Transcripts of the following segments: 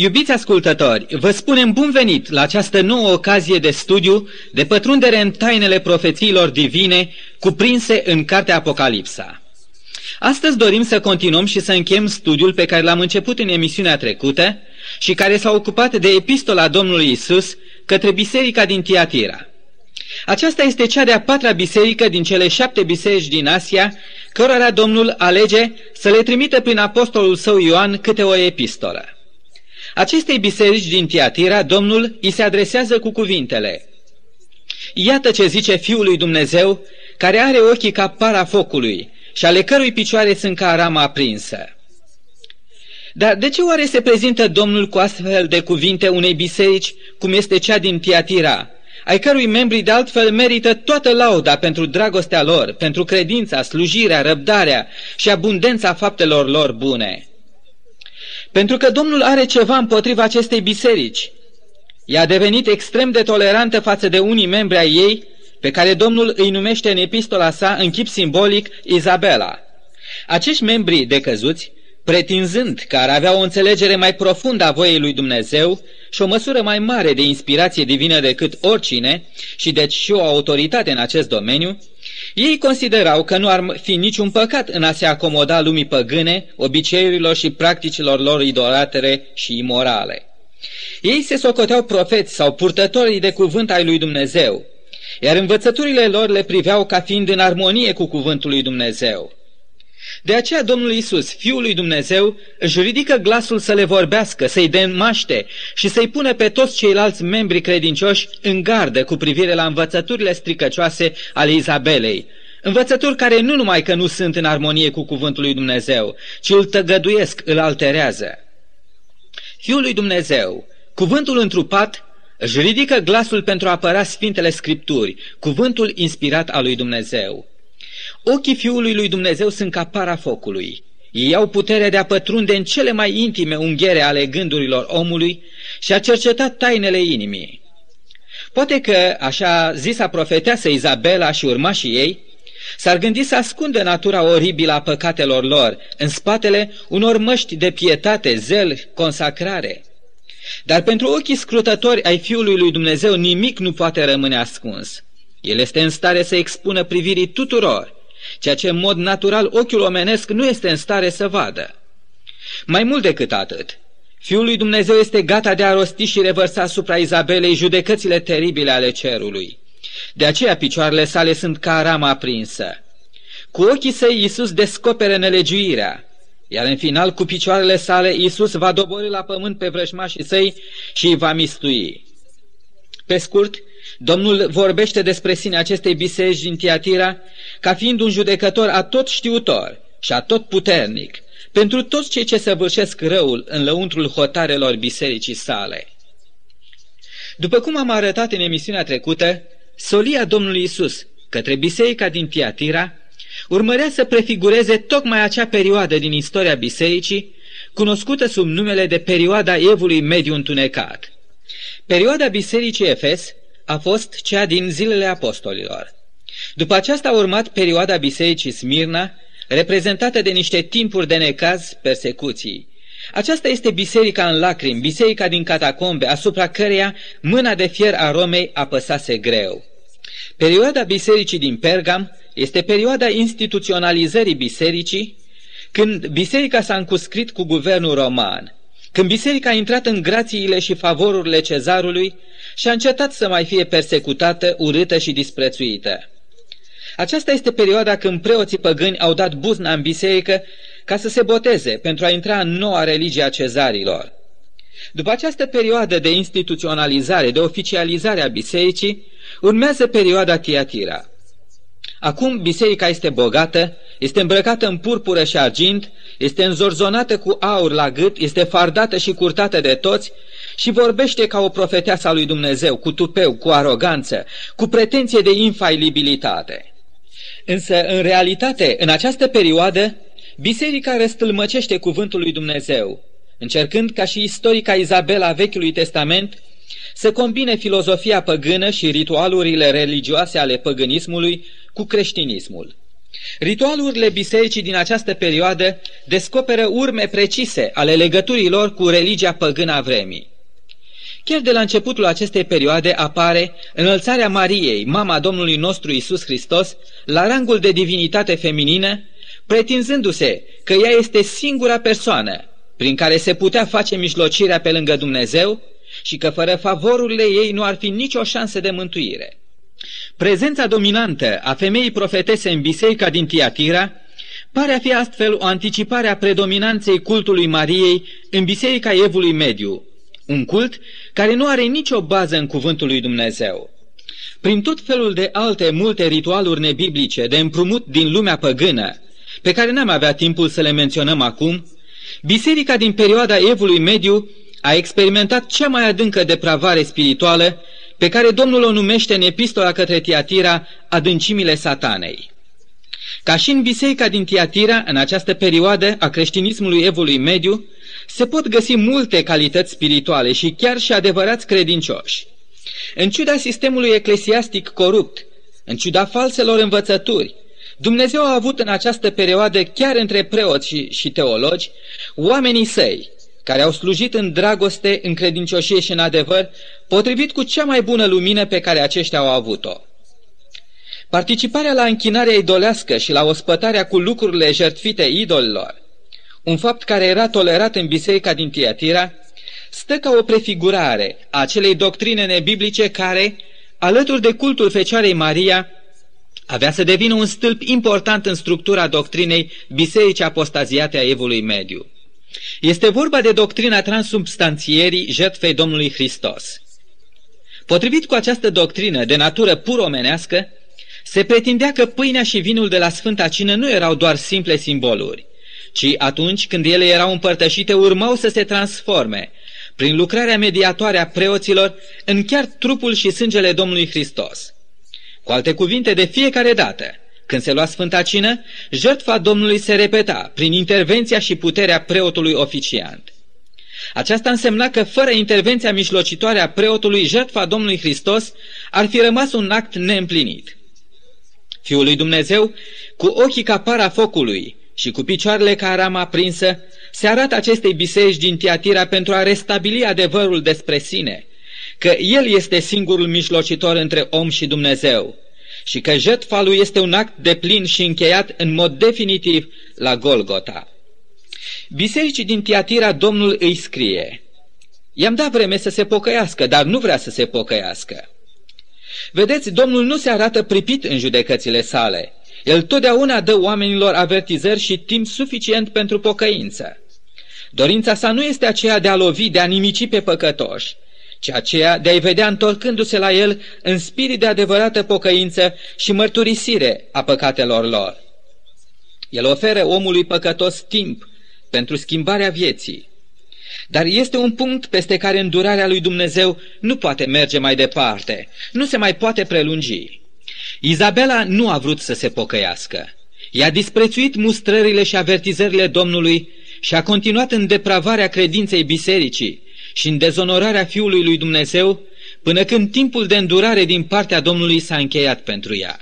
Iubiți ascultători, vă spunem bun venit la această nouă ocazie de studiu de pătrundere în tainele profețiilor divine cuprinse în Cartea Apocalipsa. Astăzi dorim să continuăm și să încheiem studiul pe care l-am început în emisiunea trecută și care s-a ocupat de epistola Domnului Isus către biserica din Tiatira. Aceasta este cea de-a patra biserică din cele șapte biserici din Asia, cărora Domnul alege să le trimită prin apostolul său Ioan câte o epistolă. Acestei biserici din Tiatira, Domnul îi se adresează cu cuvintele. Iată ce zice Fiul lui Dumnezeu, care are ochii ca para focului și ale cărui picioare sunt ca rama aprinsă. Dar de ce oare se prezintă Domnul cu astfel de cuvinte unei biserici, cum este cea din Tiatira, ai cărui membri de altfel merită toată lauda pentru dragostea lor, pentru credința, slujirea, răbdarea și abundența faptelor lor bune? Pentru că Domnul are ceva împotriva acestei biserici. Ea a devenit extrem de tolerantă față de unii membri ai ei, pe care Domnul îi numește în epistola sa în chip simbolic Izabela. Acești membri decăzuți, pretinzând că ar avea o înțelegere mai profundă a voiei lui Dumnezeu și o măsură mai mare de inspirație divină decât oricine și deci și o autoritate în acest domeniu, ei considerau că nu ar fi niciun păcat în a se acomoda lumii păgâne, obiceiurilor și practicilor lor idolatere și imorale. Ei se socoteau profeți sau purtătorii de cuvânt ai lui Dumnezeu, iar învățăturile lor le priveau ca fiind în armonie cu cuvântul lui Dumnezeu. De aceea Domnul Isus, Fiul lui Dumnezeu, își ridică glasul să le vorbească, să-i demaște și să-i pune pe toți ceilalți membri credincioși în gardă cu privire la învățăturile stricăcioase ale Izabelei, învățături care nu numai că nu sunt în armonie cu cuvântul lui Dumnezeu, ci îl tăgăduiesc, îl alterează. Fiul lui Dumnezeu, cuvântul întrupat, își ridică glasul pentru a apăra Sfintele Scripturi, cuvântul inspirat al lui Dumnezeu. Ochii Fiului lui Dumnezeu sunt ca para focului. Ei au puterea de a pătrunde în cele mai intime unghiere ale gândurilor omului și a cerceta tainele inimii. Poate că, așa zisa profeteasă Izabela și urmașii ei, s-ar gândi să ascundă natura oribilă a păcatelor lor în spatele unor măști de pietate, zel, consacrare. Dar pentru ochii scrutători ai Fiului lui Dumnezeu nimic nu poate rămâne ascuns. El este în stare să expună privirii tuturor, ceea ce în mod natural ochiul omenesc nu este în stare să vadă. Mai mult decât atât, Fiul lui Dumnezeu este gata de a rosti și revărsa asupra Izabelei judecățile teribile ale cerului. De aceea picioarele sale sunt ca rama aprinsă. Cu ochii săi Iisus descoperă nelegiuirea, iar în final cu picioarele sale Iisus va dobori la pământ pe vrăjmașii săi și îi va mistui. Pe scurt, Domnul vorbește despre sine acestei biserici din Tiatira ca fiind un judecător atot știutor și atot puternic pentru toți cei ce săvârșesc răul în lăuntrul hotarelor bisericii sale. După cum am arătat în emisiunea trecută, solia Domnului Isus către biserica din Tiatira urmărea să prefigureze tocmai acea perioadă din istoria bisericii, cunoscută sub numele de perioada Evului Mediu Întunecat. Perioada bisericii Efes a fost cea din zilele apostolilor. După aceasta a urmat perioada bisericii Smirna, reprezentată de niște timpuri de necaz, persecuții. Aceasta este biserica în lacrimi, biserica din catacombe, asupra căreia mâna de fier a Romei apăsase greu. Perioada bisericii din Pergam este perioada instituționalizării bisericii, când biserica s-a încuscrit cu guvernul roman, când biserica a intrat în grațiile și favorurile cezarului și a încetat să mai fie persecutată, urâtă și disprețuită. Aceasta este perioada când preoții păgâni au dat buzna în biserică ca să se boteze pentru a intra în noua religie a cezarilor. După această perioadă de instituționalizare, de oficializare a bisericii, urmează perioada Tiatira. Acum biserica este bogată, este îmbrăcată în purpură și argint, este înzorzonată cu aur la gât, este fardată și curtată de toți și vorbește ca o profeteasă a lui Dumnezeu, cu tupeu, cu aroganță, cu pretenție de infailibilitate. Însă, în realitate, în această perioadă, biserica răstâlmăcește cuvântul lui Dumnezeu, încercând ca și istorica Izabela Vechiului Testament să combine filozofia păgână și ritualurile religioase ale păgânismului cu creștinismul. Ritualurile bisericii din această perioadă descoperă urme precise ale legăturilor cu religia păgână a vremii. Chiar de la începutul acestei perioade apare înălțarea Mariei, mama Domnului nostru Isus Hristos, la rangul de divinitate feminină, pretinzându-se că ea este singura persoană prin care se putea face mijlocirea pe lângă Dumnezeu și că fără favorurile ei nu ar fi nicio șansă de mântuire. Prezența dominantă a femeii profetese în biserica din Tiatira pare a fi astfel o anticipare a predominanței cultului Mariei în biserica Evului Mediu, un cult care nu are nicio bază în cuvântul lui Dumnezeu. Prin tot felul de alte multe ritualuri nebiblice de împrumut din lumea păgână, pe care n-am avea timpul să le menționăm acum, biserica din perioada Evului Mediu a experimentat cea mai adâncă depravare spirituală pe care Domnul o numește în epistola către Tiatira adâncimile satanei. Ca și în biserica din Tiatira, în această perioadă a creștinismului evului mediu, se pot găsi multe calități spirituale și chiar și adevărați credincioși. În ciuda sistemului eclesiastic corupt, în ciuda falselor învățături, Dumnezeu a avut în această perioadă, chiar între preoți și, și teologi, oamenii săi, care au slujit în dragoste, în credincioșie și în adevăr, potrivit cu cea mai bună lumină pe care aceștia au avut-o. Participarea la închinarea idolească și la ospătarea cu lucrurile jertfite idolilor, un fapt care era tolerat în biserica din Tiatira, stă ca o prefigurare a acelei doctrine nebiblice care, alături de cultul Fecioarei Maria, avea să devină un stâlp important în structura doctrinei bisericii apostaziate a Evului Mediu. Este vorba de doctrina transubstanțierii jertfei Domnului Hristos. Potrivit cu această doctrină de natură pur omenească, se pretindea că pâinea și vinul de la Sfânta Cină nu erau doar simple simboluri, ci atunci când ele erau împărtășite urmau să se transforme, prin lucrarea mediatoare a preoților, în chiar trupul și sângele Domnului Hristos. Cu alte cuvinte, de fiecare dată, când se lua Sfânta Cină, jertfa Domnului se repeta prin intervenția și puterea preotului oficiant. Aceasta însemna că fără intervenția mijlocitoare a preotului, jertfa Domnului Hristos ar fi rămas un act neîmplinit. Fiul lui Dumnezeu, cu ochii ca para focului și cu picioarele ca rama prinsă, se arată acestei biserici din Tiatira pentru a restabili adevărul despre sine, că El este singurul mijlocitor între om și Dumnezeu și că jertfa lui este un act de plin și încheiat în mod definitiv la Golgota. Bisericii din Tiatira Domnul îi scrie, I-am dat vreme să se pocăiască, dar nu vrea să se pocăiască. Vedeți, Domnul nu se arată pripit în judecățile sale. El totdeauna dă oamenilor avertizări și timp suficient pentru pocăință. Dorința sa nu este aceea de a lovi, de a nimici pe păcătoși, ci aceea de a-i vedea întorcându-se la el în spirit de adevărată pocăință și mărturisire a păcatelor lor. El oferă omului păcătos timp pentru schimbarea vieții. Dar este un punct peste care îndurarea lui Dumnezeu nu poate merge mai departe, nu se mai poate prelungi. Izabela nu a vrut să se pocăiască. I-a disprețuit mustrările și avertizările Domnului și a continuat în depravarea credinței bisericii și în dezonorarea Fiului lui Dumnezeu, până când timpul de îndurare din partea Domnului s-a încheiat pentru ea.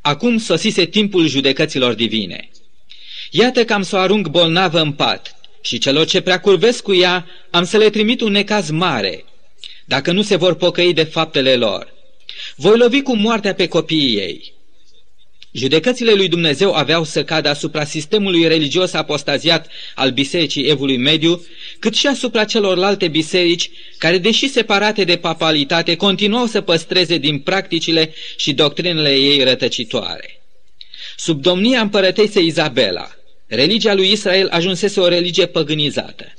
Acum sosise timpul judecăților divine. Iată că am să o arunc bolnavă în pat și celor ce prea curvesc cu ea am să le trimit un necaz mare, dacă nu se vor pocăi de faptele lor. Voi lovi cu moartea pe copiii ei. Judecățile lui Dumnezeu aveau să cadă asupra sistemului religios apostaziat al Bisericii Evului Mediu, cât și asupra celorlalte biserici care, deși separate de papalitate, continuau să păstreze din practicile și doctrinele ei rătăcitoare. Sub domnia împărăteisei Izabela, religia lui Israel ajunsese o religie păgânizată.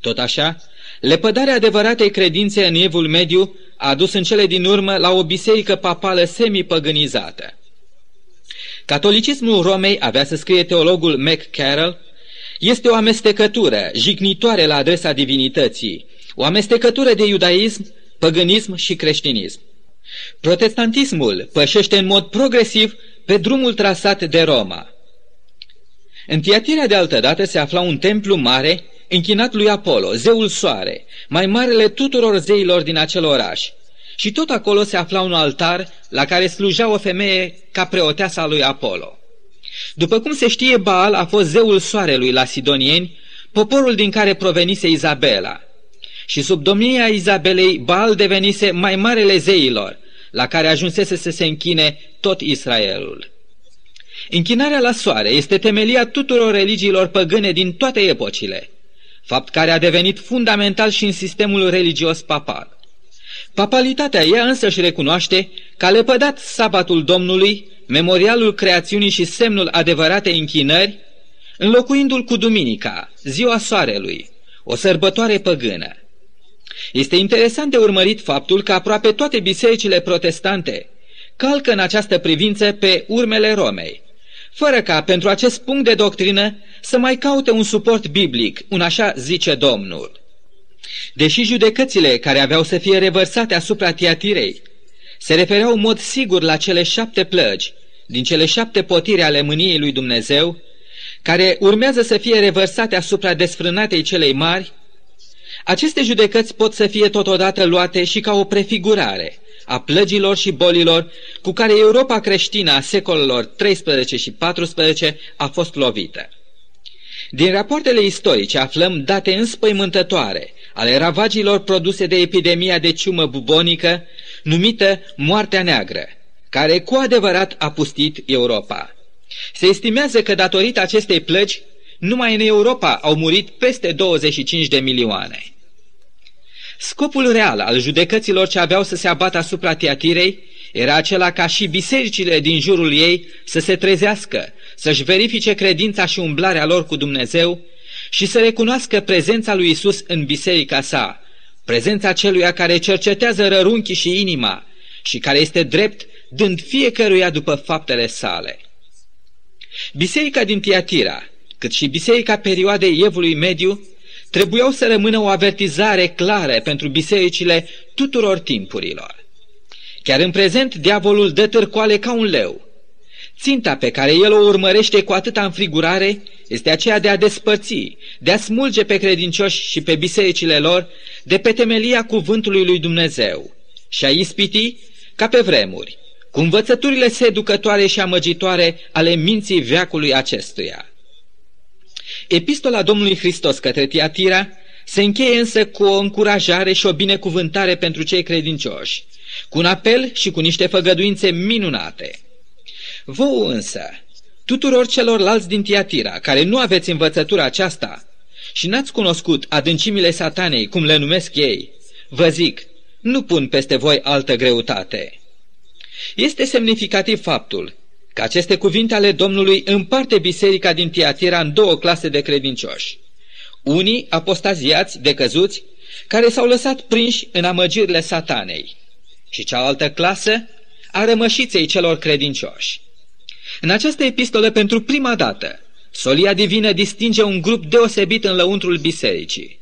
Tot așa, lepădarea adevăratei credințe în Evul Mediu a adus în cele din urmă la o biserică papală semi-păgânizată. Catolicismul Romei, avea să scrie teologul McCarroll, este o amestecătură jignitoare la adresa divinității, o amestecătură de iudaism, păgânism și creștinism. Protestantismul pășește în mod progresiv pe drumul trasat de Roma. În Tiatira de altădată se afla un templu mare închinat lui Apollo, zeul soare, mai marele tuturor zeilor din acel oraș, și tot acolo se afla un altar la care slujea o femeie ca preoteasa lui Apollo. După cum se știe, Baal a fost zeul soarelui la Sidonieni, poporul din care provenise Izabela. Și sub domnia Izabelei, Baal devenise mai marele zeilor, la care ajunsese să se închine tot Israelul. Închinarea la soare este temelia tuturor religiilor păgâne din toate epocile, fapt care a devenit fundamental și în sistemul religios papal. Papalitatea ea însă își recunoaște că a lepădat sabatul Domnului, memorialul creațiunii și semnul adevăratei închinări, înlocuindu-l cu duminica, ziua soarelui, o sărbătoare păgână. Este interesant de urmărit faptul că aproape toate bisericile protestante calcă în această privință pe urmele Romei, fără ca pentru acest punct de doctrină să mai caute un suport biblic, un așa zice Domnul. Deși judecățile care aveau să fie revărsate asupra Tiatirei se refereau în mod sigur la cele șapte plăgi din cele șapte potiri ale mâniei lui Dumnezeu, care urmează să fie revărsate asupra desfrânatei celei mari, aceste judecăți pot să fie totodată luate și ca o prefigurare a plăgilor și bolilor cu care Europa creștină a secolelor 13 și 14 a fost lovită. Din rapoartele istorice aflăm date înspăimântătoare ale ravagilor produse de epidemia de ciumă bubonică, numită Moartea Neagră, care cu adevărat a pustit Europa. Se estimează că datorită acestei plăgi, numai în Europa au murit peste 25 de milioane. Scopul real al judecăților ce aveau să se abată asupra Tiatirei era acela ca și bisericile din jurul ei să se trezească, să-și verifice credința și umblarea lor cu Dumnezeu și să recunoască prezența lui Isus în biserica sa, prezența celuia care cercetează rărunchii și inima și care este drept, dând fiecăruia după faptele sale. Biserica din Tiatira, cât și biserica perioadei Evului Mediu, trebuiau să rămână o avertizare clară pentru bisericile tuturor timpurilor. Chiar în prezent, diavolul dă târcoale ca un leu. Ținta pe care el o urmărește cu atâta înfrigurare este aceea de a despărți, de a smulge pe credincioși și pe bisericile lor de pe temelia cuvântului lui Dumnezeu și a ispiti, ca pe vremuri, cu învățăturile seducătoare și amăgitoare ale minții veacului acestuia. Epistola Domnului Hristos către Tiatira se încheie însă cu o încurajare și o binecuvântare pentru cei credincioși, cu un apel și cu niște făgăduințe minunate. Vouă însă, tuturor celorlalți din Tiatira, care nu aveți învățătura aceasta și n-ați cunoscut adâncimile satanei, cum le numesc ei, vă zic, nu pun peste voi altă greutate. Este semnificativ faptul că aceste cuvinte ale Domnului împarte biserica din Tiatira în două clase de credincioși. Unii apostaziați, decăzuți, care s-au lăsat prinși în amăgirile satanei, și cealaltă clasă a rămășiței celor credincioși. În această epistolă, pentru prima dată, solia divină distinge un grup deosebit în lăuntrul bisericii.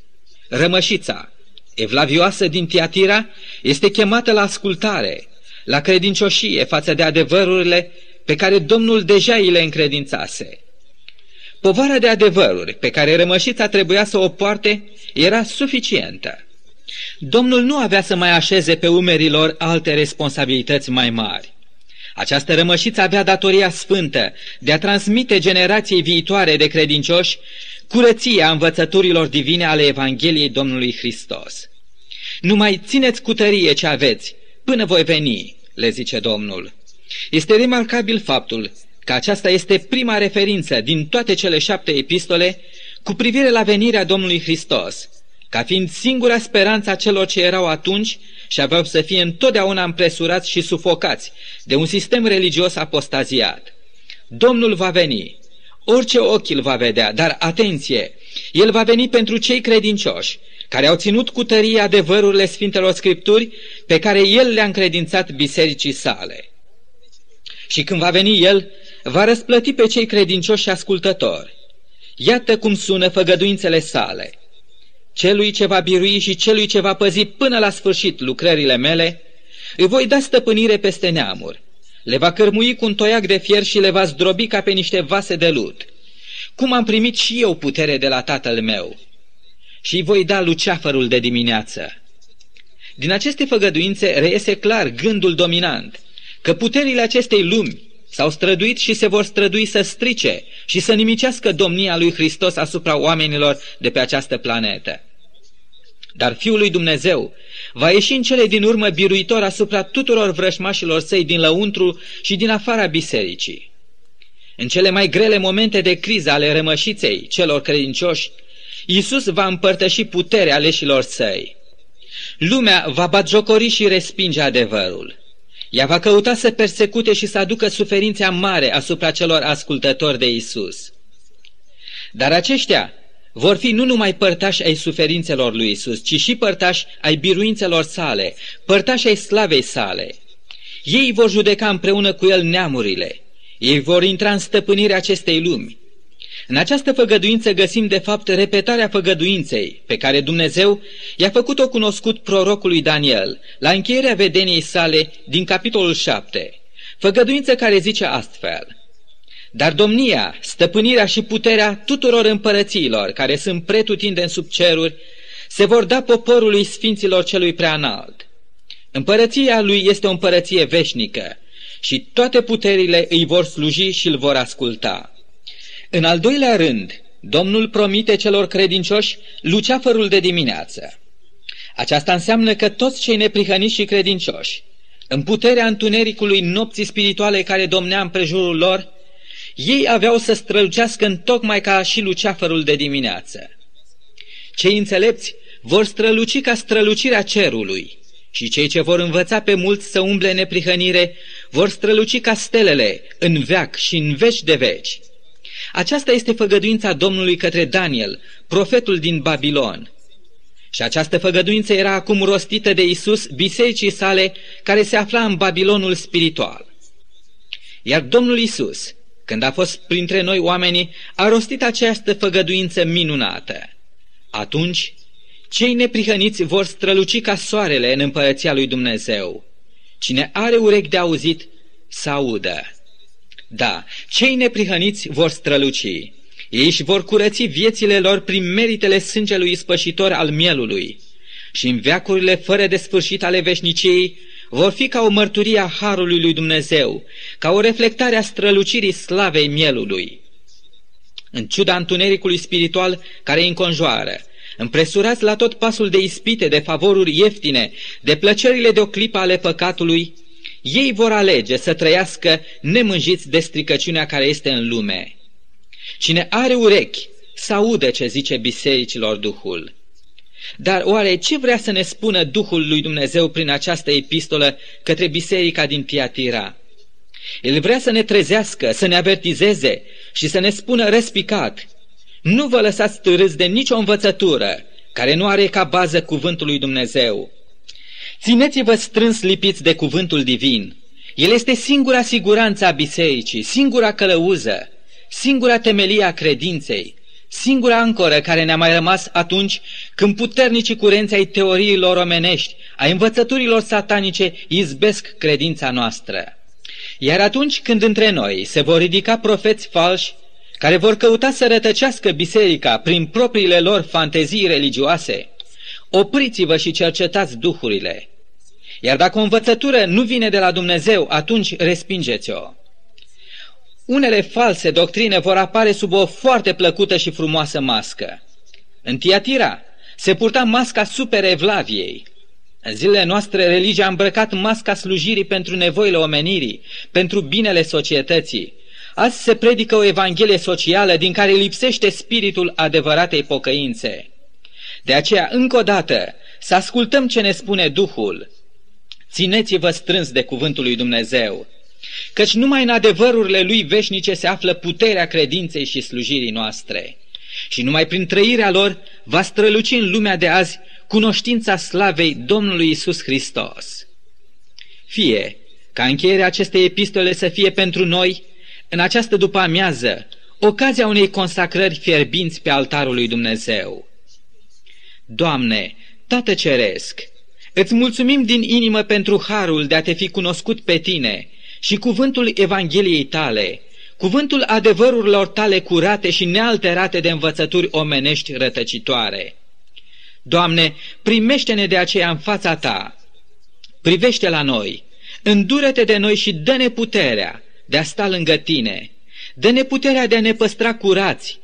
Rămășița, evlavioasă din Tiatira, este chemată la ascultare, la credincioșie față de adevărurile pe care Domnul deja îi le încredințase. Povara de adevăruri pe care rămășița trebuia să o poarte era suficientă. Domnul nu avea să mai așeze pe umerilor alte responsabilități mai mari. Această rămășiță avea datoria sfântă de a transmite generației viitoare de credincioși curăția învățăturilor divine ale Evangheliei Domnului Hristos. Nu mai țineți cu tărie ce aveți, până voi veni, le zice Domnul. Este remarcabil faptul că aceasta este prima referință din toate cele șapte epistole cu privire la venirea Domnului Hristos, ca fiind singura speranță a celor ce erau atunci și aveau să fie întotdeauna împresurați și sufocați de un sistem religios apostaziat. Domnul va veni, orice ochi îl va vedea, dar atenție, el va veni pentru cei credincioși, care au ținut cu tărie adevărurile Sfintelor Scripturi pe care el le-a încredințat bisericii sale. Și când va veni el, va răsplăti pe cei credincioși și ascultători. Iată cum sună făgăduințele sale. Celui ce va birui și celui ce va păzi până la sfârșit lucrările mele, îi voi da stăpânire peste neamuri. Le va cărmui cu un toiac de fier și le va zdrobi ca pe niște vase de lut. Cum am primit și eu putere de la tatăl meu. Și îi voi da luceafărul de dimineață. Din aceste făgăduințe reiese clar gândul dominant, că puterile acestei lumi S-au străduit și se vor strădui să strice și să nimicească domnia lui Hristos asupra oamenilor de pe această planetă. Dar Fiul lui Dumnezeu va ieși în cele din urmă biruitor asupra tuturor vrășmașilor săi din lăuntru și din afara bisericii. În cele mai grele momente de criză ale rămășiței celor credincioși, Iisus va împărtăși puterea aleșilor săi. Lumea va batjocori și respinge adevărul. Ea va căuta să persecute și să aducă suferința mare asupra celor ascultători de Isus. Dar aceștia vor fi nu numai părtași ai suferințelor lui Isus, ci și părtași ai biruințelor sale, părtași ai slavei sale. Ei vor judeca împreună cu el neamurile. Ei vor intra în stăpânirea acestei lumi. În această făgăduință găsim de fapt repetarea făgăduinței pe care Dumnezeu i-a făcut-o cunoscut prorocului Daniel la încheierea vedeniei sale din capitolul 7, făgăduință care zice astfel – dar domnia, stăpânirea și puterea tuturor împărățiilor care sunt pretutinde în sub ceruri se vor da poporului sfinților celui preanalt. Împărăția lui este o împărăție veșnică și toate puterile îi vor sluji și îl vor asculta. În al doilea rând, Domnul promite celor credincioși luceafărul de dimineață. Aceasta înseamnă că toți cei neprihăniți și credincioși, în puterea întunericului nopții spirituale care domnea în prejurul lor, ei aveau să strălucească în tocmai ca și luceafărul de dimineață. Cei înțelepți vor străluci ca strălucirea cerului și cei ce vor învăța pe mulți să umble neprihănire vor străluci ca stelele în veac și în veci de veci. Aceasta este făgăduința Domnului către Daniel, profetul din Babilon. Și această făgăduință era acum rostită de Isus bisericii sale care se afla în Babilonul spiritual. Iar Domnul Isus, când a fost printre noi oamenii, a rostit această făgăduință minunată. Atunci, cei neprihăniți vor străluci ca soarele în împărăția lui Dumnezeu. Cine are urechi de auzit, să audă. Da, cei neprihăniți vor străluci. Ei își vor curăți viețile lor prin meritele sângelui ispășitor al mielului. Și în veacurile fără de sfârșit ale veșniciei vor fi ca o mărturie a Harului lui Dumnezeu, ca o reflectare a strălucirii slavei mielului. În ciuda întunericului spiritual care îi înconjoară, împresurați la tot pasul de ispite, de favoruri ieftine, de plăcerile de o clipă ale păcatului, ei vor alege să trăiască nemânjiți de stricăciunea care este în lume. Cine are urechi, să audă ce zice bisericilor Duhul. Dar oare ce vrea să ne spună Duhul lui Dumnezeu prin această epistolă către biserica din Tiatira? El vrea să ne trezească, să ne avertizeze și să ne spună respicat, nu vă lăsați târâți de nicio învățătură care nu are ca bază cuvântul lui Dumnezeu. Țineți-vă strâns lipiți de cuvântul divin. El este singura siguranță a bisericii, singura călăuză, singura temelie a credinței, singura ancoră care ne-a mai rămas atunci când puternicii curenți ai teoriilor omenești, ai învățăturilor satanice izbesc credința noastră. Iar atunci când între noi se vor ridica profeți falși, care vor căuta să rătăcească biserica prin propriile lor fantezii religioase, opriți-vă și cercetați duhurile. Iar dacă o învățătură nu vine de la Dumnezeu, atunci respingeți-o. Unele false doctrine vor apare sub o foarte plăcută și frumoasă mască. În Tiatira se purta masca super Evlaviei. În zilele noastre, religia a îmbrăcat masca slujirii pentru nevoile omenirii, pentru binele societății. Azi se predică o evanghelie socială din care lipsește spiritul adevăratei pocăințe. De aceea, încă o dată, să ascultăm ce ne spune Duhul. Țineți-vă strâns de cuvântul lui Dumnezeu căci numai în adevărurile lui veșnice se află puterea credinței și slujirii noastre. Și numai prin trăirea lor va străluci în lumea de azi cunoștința slavei Domnului Isus Hristos. Fie ca încheierea acestei epistole să fie pentru noi, în această după amiază, ocazia unei consacrări fierbinți pe altarul lui Dumnezeu. Doamne, Tată Ceresc, îți mulțumim din inimă pentru harul de a te fi cunoscut pe tine și cuvântul Evangheliei tale, cuvântul adevărurilor tale curate și nealterate de învățături omenești rătăcitoare. Doamne, primește-ne de aceea în fața Ta, privește la noi, îndură-te de noi și dă-ne puterea de a sta lângă tine, dă-ne puterea de a ne păstra curați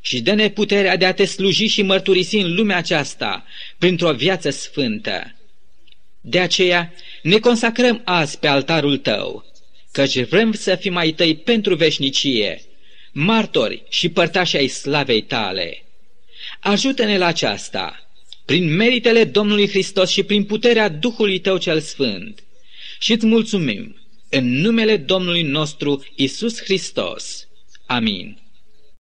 și dă-ne puterea de a te sluji și mărturisi în lumea aceasta printr-o viață sfântă. De aceea ne consacrăm azi pe altarul tău, căci vrem să fim ai tăi pentru veșnicie, martori și părtași ai slavei tale. Ajută-ne la aceasta, prin meritele Domnului Hristos și prin puterea Duhului Tău cel Sfânt. Și îți mulțumim în numele Domnului nostru Isus Hristos. Amin.